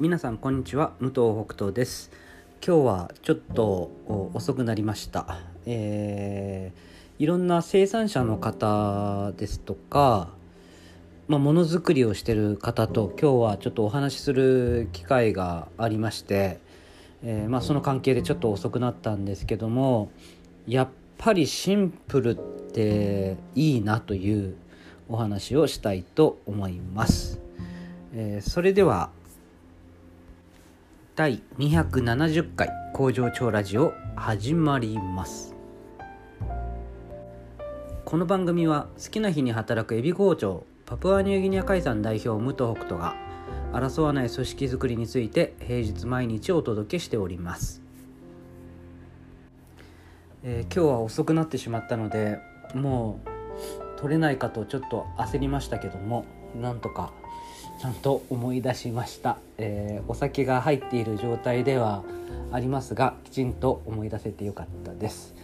皆さんこんにちは。武藤北斗です。今日はちょっと遅くなりました。えー、いろんな生産者の方ですとかまあ、ものづくりをしてる方と今日はちょっとお話しする機会がありまして、えー、まあ、その関係でちょっと遅くなったんですけどもやっぱりシンプルっていいなというお話をしたいと思います。えー、それでは第270回工場長ラジオ始まります。この番組は好きな日に働くエビ工場パプアニューギニア海産代表武藤北斗が争わない組織づくりについて平日毎日お届けしております、えー、今日は遅くなってしまったのでもう取れないかとちょっと焦りましたけどもなんとかちゃんと思い出しました、えー、お酒が入っている状態ではありますがきちんと思い出せてよかったです、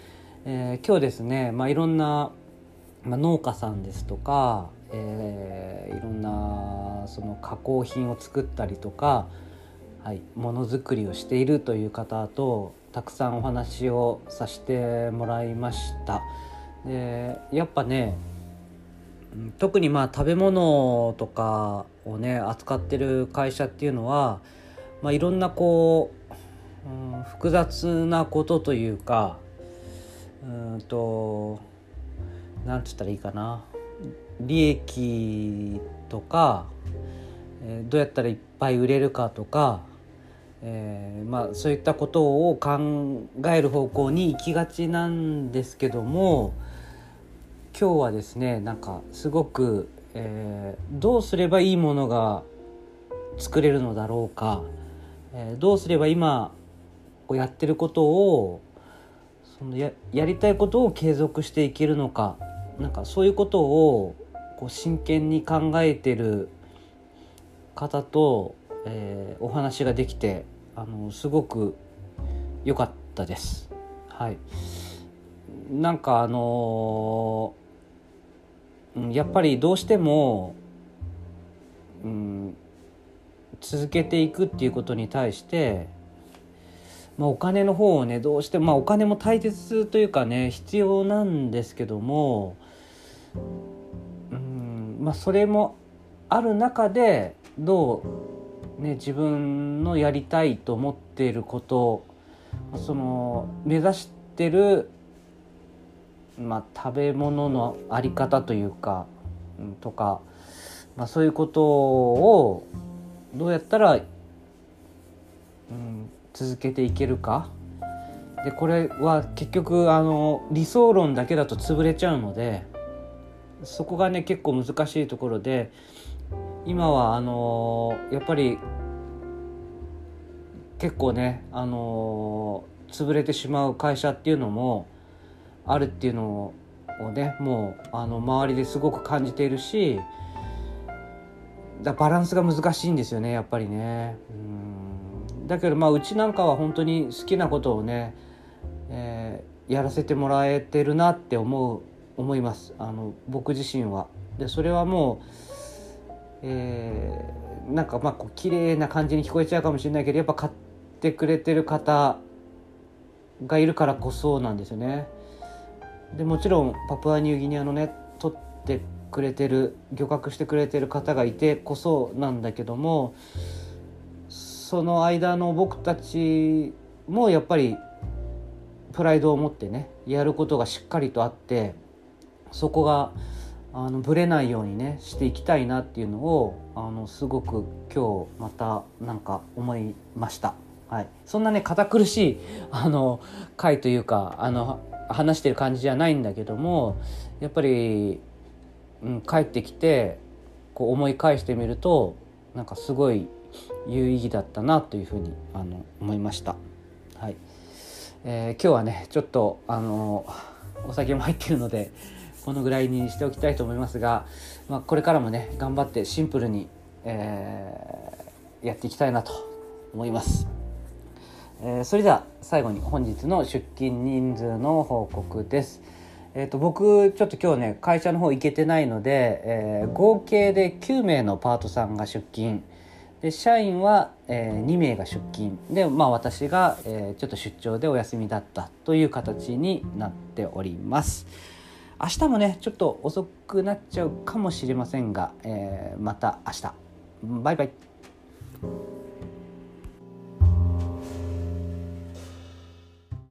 えー、今日ですね、まあ、いろんな、まあ、農家さんですとか、えー、いろんなその加工品を作ったりとか、ものづくりをしているという方とたくさんお話をさせてもらいました。でやっぱね特にまあ食べ物とかをね扱ってる会社っていうのは、まあ、いろんなこう、うん、複雑なことというかうんと何て言ったらいいかな。利益とか、えー、どうやったらいっぱい売れるかとか、えー、まあ、そういったことを考える方向に行きがちなんですけども今日はですねなんかすごくえー、どうすればいいものが作れるのだろうか、えー、どうすれば今やってることをそのややりたいことを継続していけるのか。なんかそういうことをこう真剣に考えてる方と、えー、お話ができてあのすごく良かったです。はい、なんかあのーやっぱりどうしても、うん、続けていくっていうことに対して、まあ、お金の方をねどうしても、まあ、お金も大切というかね必要なんですけども、うんまあ、それもある中でどう、ね、自分のやりたいと思っていることその目指してるまあ、食べ物のあり方というか、うん、とか、まあ、そういうことをどうやったら、うん、続けていけるか。でこれは結局あの理想論だけだと潰れちゃうのでそこがね結構難しいところで今はあのやっぱり結構ねあの潰れてしまう会社っていうのもあるっていうのをねもうあの周りですごく感じているしだバランスが難しいんですよねやっぱりねうんだけどまあうちなんかは本当に好きなことをね、えー、やらせてもらえてるなって思う思いますあの僕自身は。でそれはもう、えー、なんかまあこう綺麗な感じに聞こえちゃうかもしれないけどやっぱ買ってくれてる方がいるからこそなんですよね。でもちろんパプアニューギニアのね取ってくれてる漁獲してくれてる方がいてこそなんだけどもその間の僕たちもやっぱりプライドを持ってねやることがしっかりとあってそこがあのぶれないようにねしていきたいなっていうのをあのすごく今日またなんか思いました。はい、そんなね堅苦しいあの回というかあの話してる感じじゃないんだけどもやっぱり、うん、帰ってきてこう思い返してみるとなんかすごい有意義だったなというふうにあの思いました。はいえー、今日はねちょっとあのお酒も入ってるのでこのぐらいにしておきたいと思いますが、まあ、これからもね頑張ってシンプルに、えー、やっていきたいなと思います。えー、それでは最後に本日の出勤人数の報告です。えーと、僕ちょっと今日ね会社の方行けてないので、えー、合計で9名のパートさんが出勤。で社員は、えー、2名が出勤。で、まあ、私が、え、ちょっと出張でお休みだったという形になっております。明日もねちょっと遅くなっちゃうかもしれませんが、え、また明日。バイバイ。